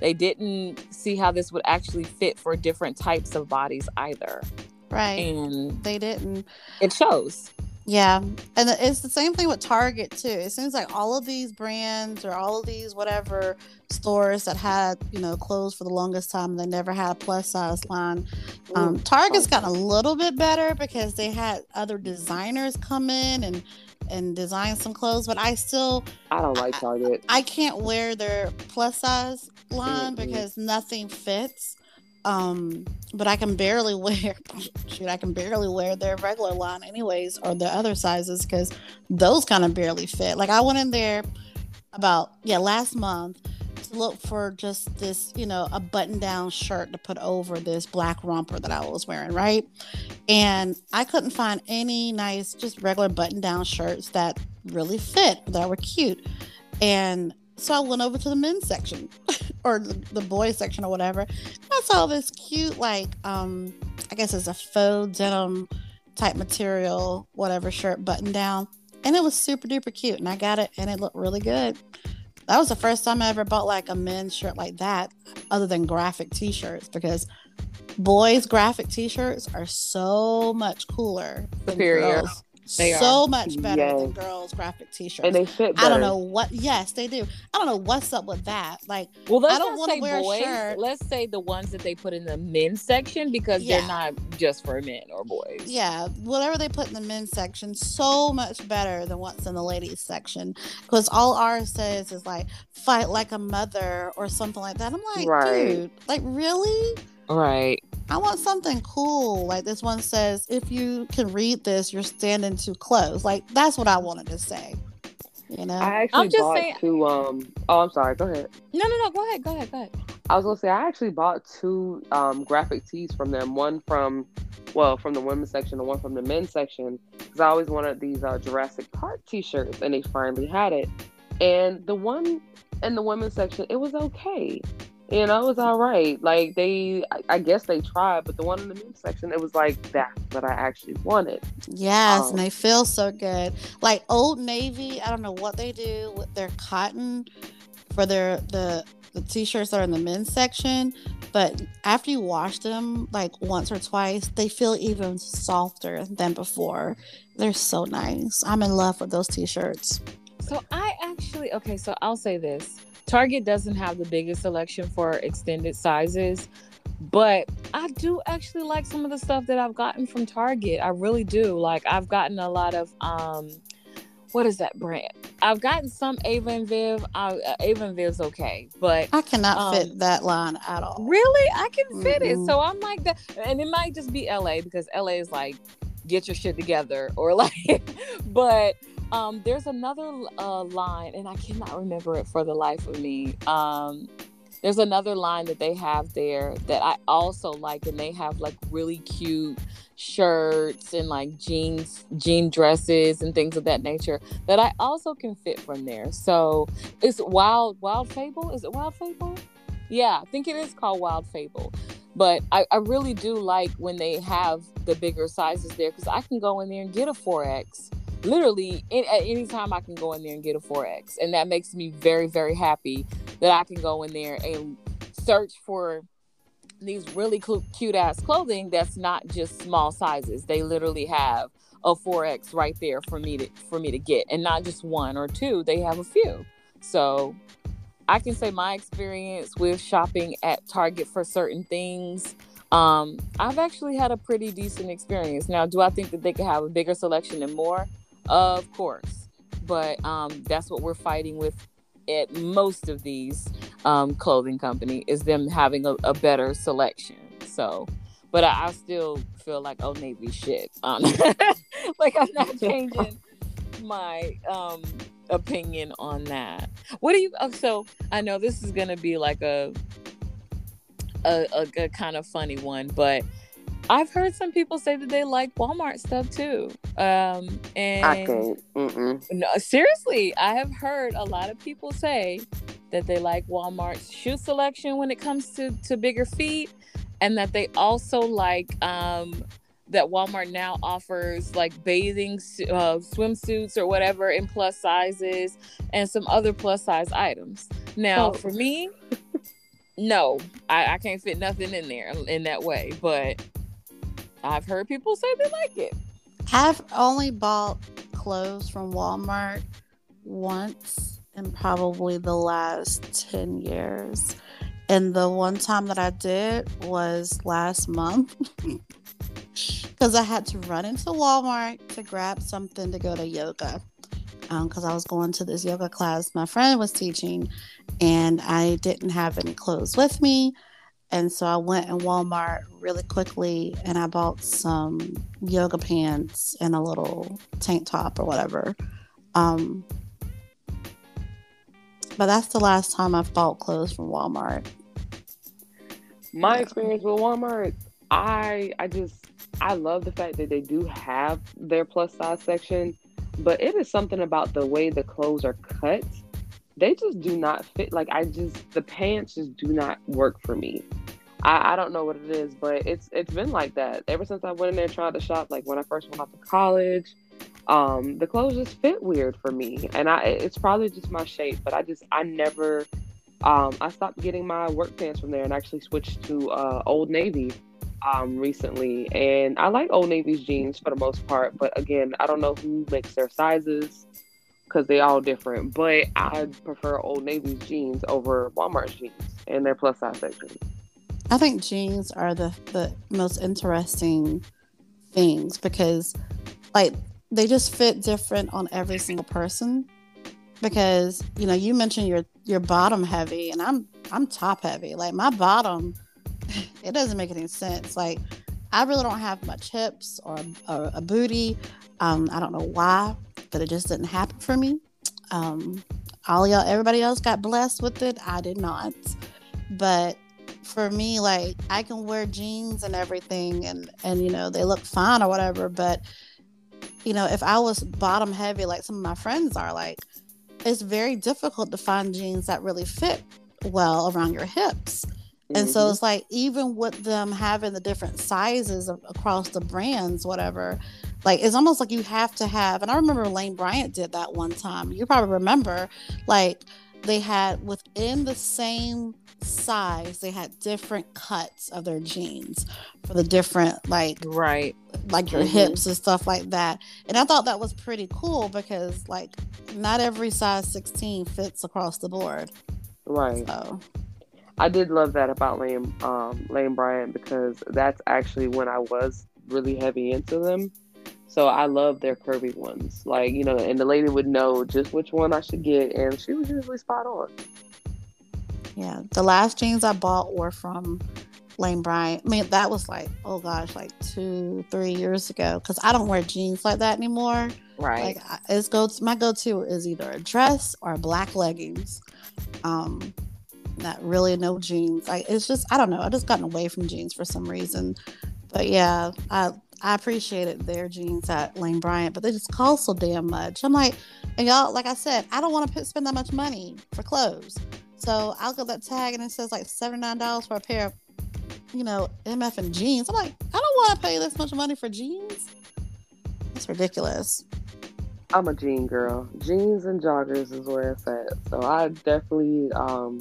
They didn't see how this would actually fit for different types of bodies either. Right. And They didn't. it shows. Yeah, and it's the same thing with Target too. It seems like all of these brands or all of these whatever stores that had you know clothes for the longest time, they never had a plus size line. Um, Target's gotten a little bit better because they had other designers come in and and design some clothes, but I still I don't like Target. I can't wear their plus size line Mm-mm. because nothing fits. Um, but I can barely wear shoot, I can barely wear their regular line anyways, or the other sizes because those kind of barely fit. Like I went in there about yeah, last month to look for just this, you know, a button down shirt to put over this black romper that I was wearing, right? And I couldn't find any nice, just regular button down shirts that really fit, that were cute. And so I went over to the men's section or the, the boys section or whatever. I saw this cute, like, um, I guess it's a faux denim type material, whatever shirt button down. And it was super duper cute. And I got it and it looked really good. That was the first time I ever bought like a men's shirt like that, other than graphic t shirts, because boys' graphic t shirts are so much cooler than Superior. girls. They so much better than girls' graphic t shirts. And they fit better. I don't know what. Yes, they do. I don't know what's up with that. Like, Well, let's I don't wanna say wear a shirt. Let's say the ones that they put in the men's section because Yeah. they're not just for men or boys. yeah, whatever they put in the men's section, so much better than what's in the ladies section. Because all ours says is like "fight like a mother" or something like that. I'm like, Right. dude, like really? Right. I want something cool. Like this one says, if you can read this, you're standing too close. Like that's what I wanted to say. You know? I actually I'm just bought saying- two. Um. Oh, I'm sorry. Go ahead. No, no, no. Go ahead. Go ahead. Go ahead. I was gonna say I actually bought two um, graphic tees from them. One from, well, from the women's section, and one from the men's section. Because I always wanted these uh, Jurassic Park T-shirts, and they finally had it. And the one in the women's section, it was okay. You know, it was all right. Like they, I, I guess they tried, but the one in the men's section, it was like that that I actually wanted. Yes, Um, and they feel so good. Like Old Navy, I don't know what they do with their cotton for their the the t-shirts that are in the men's section, but after you wash them like once or twice, they feel even softer than before. They're so nice. I'm in love with those t-shirts. So I actually okay. So I'll say this: Target doesn't have the biggest selection for extended sizes, but I do actually like some of the stuff that I've gotten from Target. I really do. Like I've gotten a lot of um, what is that brand? I've gotten some Ava and Viv. Uh, Ava and Viv's okay, but I cannot Um, fit that line at all. Really? I can fit it. So I'm like that. And it might just be LA because LA is like, get your shit together or like, but um, there's another uh, line and I cannot remember it for the life of me. Um, there's another line that they have there that I also like, and they have like really cute shirts and like jeans, jean dresses and things of that nature that I also can fit from there. So it's Wild Wild Fable. Is it Wild Fable? Yeah, I think it is called Wild Fable. But I, I really do like when they have the bigger sizes there because I can go in there and get a 4X. Literally, in, at any time I can go in there and get a 4X. And that makes me very, very happy that I can go in there and search for these really clu- cute ass clothing that's not just small sizes. They literally have a 4X right there for me to for me to get and not just one or two, they have a few. So I can say my experience with shopping at Target for certain things. Um, I've actually had a pretty decent experience. Now, do I think that they could have a bigger selection and more? Of course, but um, that's what we're fighting with at most of these um, clothing company is them having a, a better selection. So, but I, I, still feel like oh Navy shit. Um, like I'm not changing my um, opinion on that. What do you? Oh, so I know this is gonna be like a a, a, a kind of funny one, but I've heard some people say that they like Walmart stuff too. Um, and I can't. No, seriously, I have heard a lot of people say that they like Walmart's shoe selection when it comes to to bigger feet, and that they also like um, that Walmart now offers like bathing uh, swimsuits or whatever in plus sizes and some other plus size items. Now, oh. for me, no, I, I can't fit nothing in there in that way, but I've heard people say they like it. I've only bought clothes from Walmart once in probably the last 10 years. And the one time that I did was last month because I had to run into Walmart to grab something to go to yoga. Because um, I was going to this yoga class my friend was teaching, and I didn't have any clothes with me. And so I went in Walmart really quickly and I bought some yoga pants and a little tank top or whatever. Um, but that's the last time I've bought clothes from Walmart. My yeah. experience with Walmart, I I just I love the fact that they do have their plus size section, but it is something about the way the clothes are cut. They just do not fit. Like I just the pants just do not work for me. I, I don't know what it is, but it's it's been like that ever since I went in there and tried to shop. Like when I first went off to college, um, the clothes just fit weird for me, and I it's probably just my shape. But I just I never um, I stopped getting my work pants from there and actually switched to uh, Old Navy um, recently. And I like Old Navy's jeans for the most part, but again, I don't know who makes their sizes because they all different. But I prefer Old Navy's jeans over Walmart's jeans and their plus size section. I think jeans are the, the most interesting things because, like, they just fit different on every single person. Because you know, you mentioned your your bottom heavy, and I'm I'm top heavy. Like my bottom, it doesn't make any sense. Like I really don't have much hips or, or a booty. Um, I don't know why, but it just didn't happen for me. Um, all y'all, everybody else got blessed with it. I did not. But for me, like I can wear jeans and everything, and and you know they look fine or whatever. But you know, if I was bottom heavy, like some of my friends are, like it's very difficult to find jeans that really fit well around your hips. Mm-hmm. And so mm-hmm. it's like even with them having the different sizes of, across the brands, whatever, like it's almost like you have to have. And I remember Lane Bryant did that one time. You probably remember, like they had within the same size they had different cuts of their jeans for the different like right like your mm-hmm. hips and stuff like that and i thought that was pretty cool because like not every size 16 fits across the board right so i did love that about lane um lane bryant because that's actually when i was really heavy into them so I love their curvy ones. Like, you know, and the lady would know just which one I should get and she was usually spot on. Yeah. The last jeans I bought were from Lane Bryant. I mean, that was like, oh gosh, like two, three years ago. Cause I don't wear jeans like that anymore. Right. Like it's go my go to is either a dress or black leggings. Um not really no jeans. Like it's just I don't know. I just gotten away from jeans for some reason. But yeah, I I appreciated their jeans at Lane Bryant, but they just cost so damn much. I'm like, and y'all, like I said, I don't want to spend that much money for clothes. So I'll get that tag and it says like $79 for a pair of, you know, MF and jeans. I'm like, I don't want to pay this much money for jeans. It's ridiculous. I'm a jean girl. Jeans and joggers is where it's at. So I definitely, um,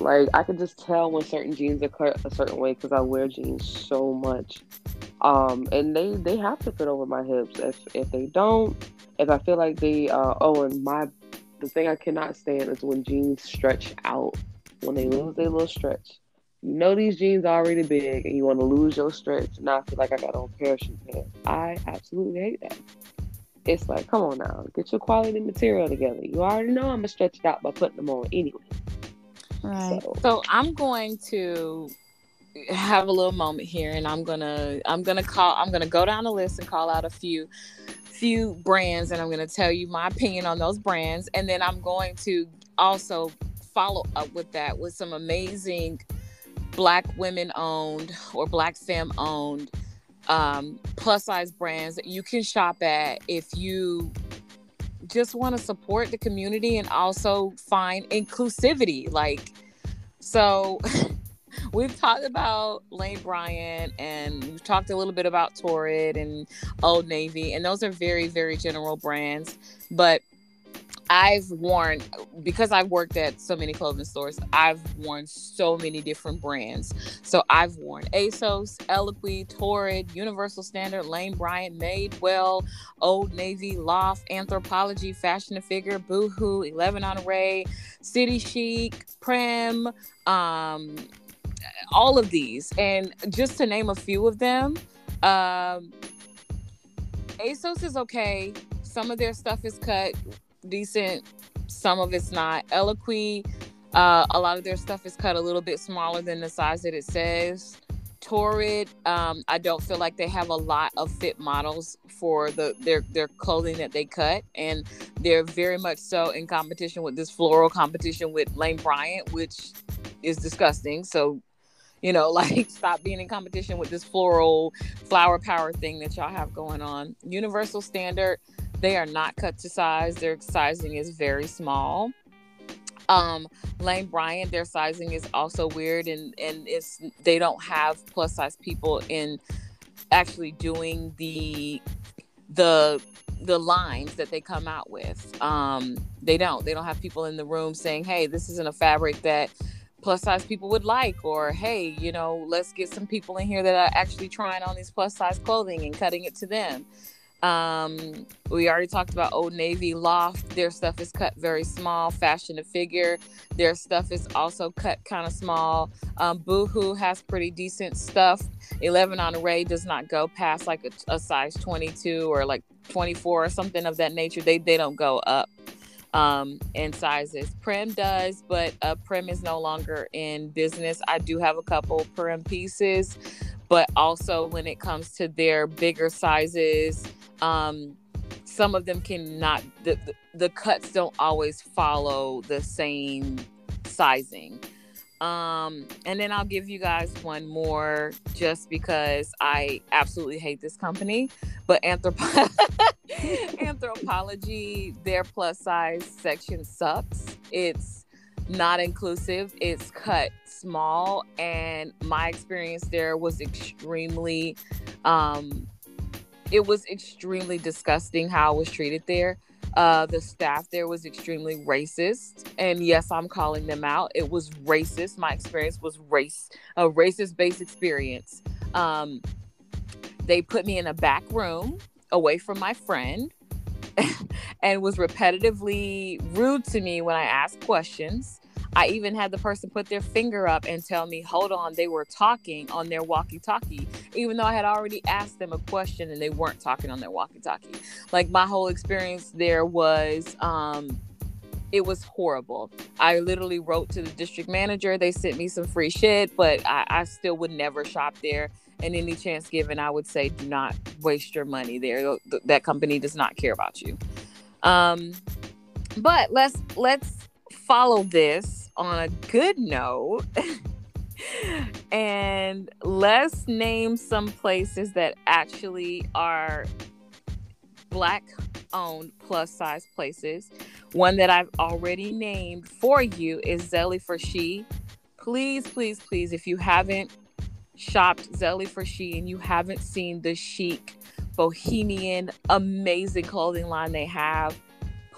like, I could just tell when certain jeans are cut a certain way because I wear jeans so much um, and they they have to fit over my hips. If if they don't, if I feel like they uh, oh, and my the thing I cannot stand is when jeans stretch out when they lose their little stretch. You know these jeans are already big, and you want to lose your stretch. Now I feel like I got on parachute pants. I absolutely hate that. it's like, come on now, get your quality material together. You already know I'm gonna stretch it out by putting them on anyway. Right. So, So I'm going to have a little moment here and I'm gonna I'm gonna call I'm gonna go down the list and call out a few few brands and I'm gonna tell you my opinion on those brands and then I'm going to also follow up with that with some amazing black women owned or black femme owned um, plus size brands that you can shop at if you just want to support the community and also find inclusivity like so we've talked about Lane Bryant and we've talked a little bit about Torrid and Old Navy, and those are very, very general brands. But I've worn because I've worked at so many clothing stores, I've worn so many different brands. So I've worn ASOS, Eloquii, Torrid, Universal Standard, Lane Bryant, Madewell, Old Navy, Loft, Anthropologie, Fashion and Figure, Boohoo, 11 Honoré, City Chic, Premme, um, all of these. And just to name a few of them, um, ASOS is okay. Some of their stuff is cut decent, some of it's not. Eloquii, uh, a lot of their stuff is cut a little bit smaller than the size that it says. Torrid, um, I don't feel like they have a lot of fit models for the their their clothing that they cut, and they're very much so in competition with this floral competition with Lane Bryant, which is disgusting. So, you know, like stop being in competition with this floral flower power thing that y'all have going on. Universal Standard, they are not cut to size. Their sizing is very small. Um, Lane Bryant, their sizing is also weird, and and it's they don't have plus size people in actually doing the the the lines that they come out with. Um, they don't. They don't have people in the room saying, "Hey, this isn't a fabric that." plus size people would like or hey you know let's get some people in here that are actually trying on these plus size clothing and cutting it to them um, we already talked about Old Navy Loft. Their stuff is cut very small, fashion to figure. Their stuff is also cut kind of small. Um, Boohoo has pretty decent stuff. 11 Honoré does not go past like a, a size 22 or like 24 or something of that nature. They they don't go up um, in sizes. Premme does, but uh, Premme is no longer in business. I do have a couple Premme pieces, but also when it comes to their bigger sizes um, some of them cannot the, the, the cuts don't always follow the same sizing. Um and then i'll give you guys one more just because i absolutely hate this company but Anthrop- Anthropologie their plus size section sucks. It's not inclusive it's cut small and my experience there was extremely um it was extremely disgusting how I was treated there. Uh, the staff there was extremely racist, and yes, I'm calling them out. It was racist. My experience was race, a racist-based experience. Um, they put me in a back room away from my friend, and was repetitively rude to me when I asked questions. I even had the person put their finger up and tell me, hold on, they were talking on their walkie talkie, even though I had already asked them a question and they weren't talking on their walkie talkie. Like my whole experience there was, um, it was horrible. I literally wrote to the district manager. They sent me some free shit, but I, I still would never shop there. And any chance given, I would say do not waste your money there. That company does not care about you. Um, but let's let's follow this on a good note. and let's name some places that actually are black owned plus size places. One that I've already named for you is Zelie for She. Please, please, please, if you haven't shopped Zelie for She and you haven't seen the chic, bohemian, amazing clothing line they have,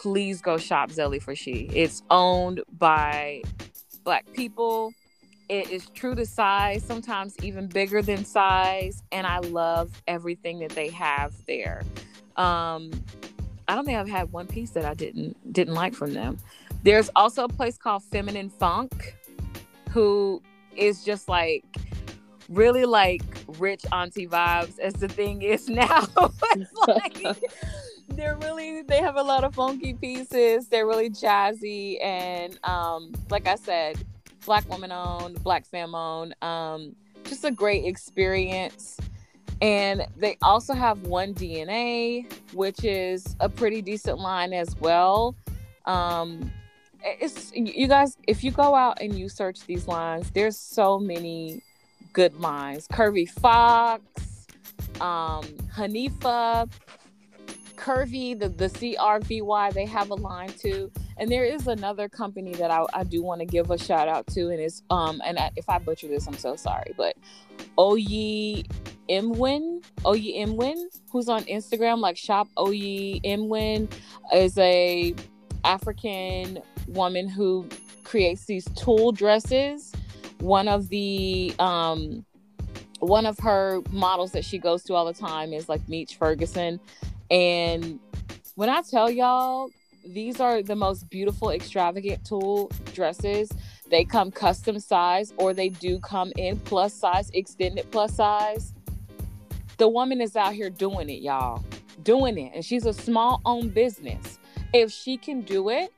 please go shop Zelie for She. It's owned by black people. It is true to size, sometimes even bigger than size, and I love everything that they have there. Um, I don't think I've had one piece that I didn't didn't like from them. There's also a place called Feminine Funk, who is just like really like rich auntie vibes as the thing is now. like, they're really they have a lot of funky pieces. They're really jazzy and um like I said, black woman owned, black fam owned. Um just a great experience. And they also have one DNA, which is a pretty decent line as well. Um, it's you guys, if you go out and you search these lines, there's so many good lines. Curvy Fox, um, Hanifa, Curvy, the, the CRVY, they have a line too. And there is another company that I, I do want to give a shout out to, and it's um and I, if I butcher this, I'm so sorry, but Oyi Imwin, Oyemwen, who's on Instagram like shop Oyemwen, is a African woman who creates these tulle dresses. One of the um one of her models that she goes to all the time is like Meech Ferguson. And when I tell y'all, these are the most beautiful, extravagant tulle dresses. They come custom size or they do come in plus size, extended plus size. The woman is out here doing it, y'all. Doing it. And she's a small owned business. If she can do it,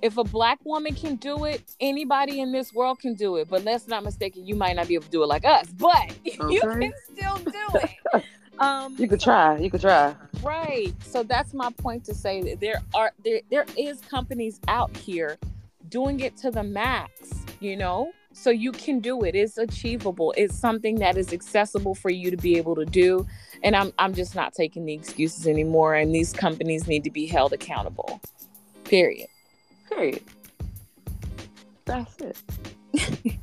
if a black woman can do it, anybody in this world can do it. But let's not mistake it, you might not be able to do it like us, but okay. you can still do it. Um, you could so, try. You could try. Right. So that's my point to say that there are there there is companies out here doing it to the max. You know, so you can do it. It's achievable. It's something that is accessible for you to be able to do. And I'm I'm just not taking the excuses anymore. And these companies need to be held accountable. Period. Period. That's it.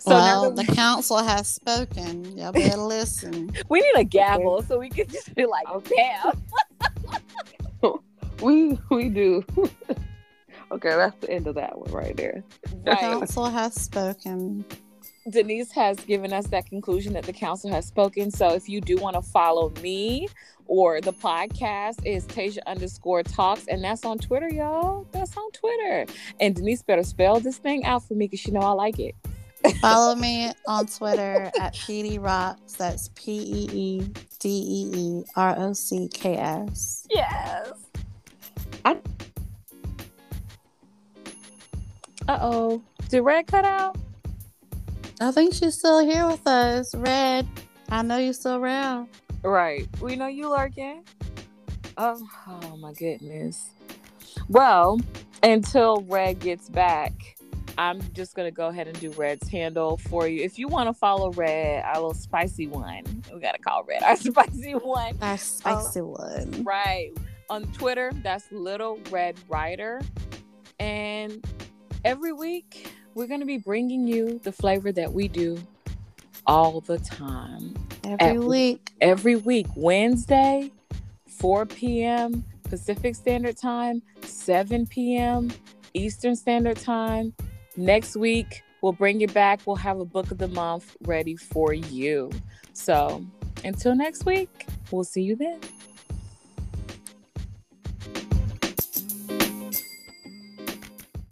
so well, the council has spoken. Y'all better listen. We need a gavel so we can just be like, damn. we we do. okay, that's the end of that one right there. The council has spoken. Denise has given us that conclusion that the council has spoken. So if you do want to follow me or the podcast is Tasia underscore talks, and that's on Twitter, y'all. That's on Twitter. And Denise better spell this thing out for me because you know I like it. Follow me on Twitter at PeeDee Rocks. That's P E E D E E R O C K S. Yes. I... Uh oh. Did Red cut out? I think she's still here with us. Red, I know you're still around. Right. We know you lurking. Oh, oh my goodness. Well, until Red gets back, I'm just gonna go ahead and do Red's handle for you. If you want to follow Red, our little spicy one, we gotta call Red our spicy one. Our spicy um, one. Right. On Twitter, that's Little Red Rider. And every week, we're gonna be bringing you the flavor that we do all the time. Every week. Every week. Wednesday, 4 p.m. Pacific Standard Time, 7 p.m. Eastern Standard Time. Next week, we'll bring you back. We'll have a book of the month ready for you. So until next week, we'll see you then.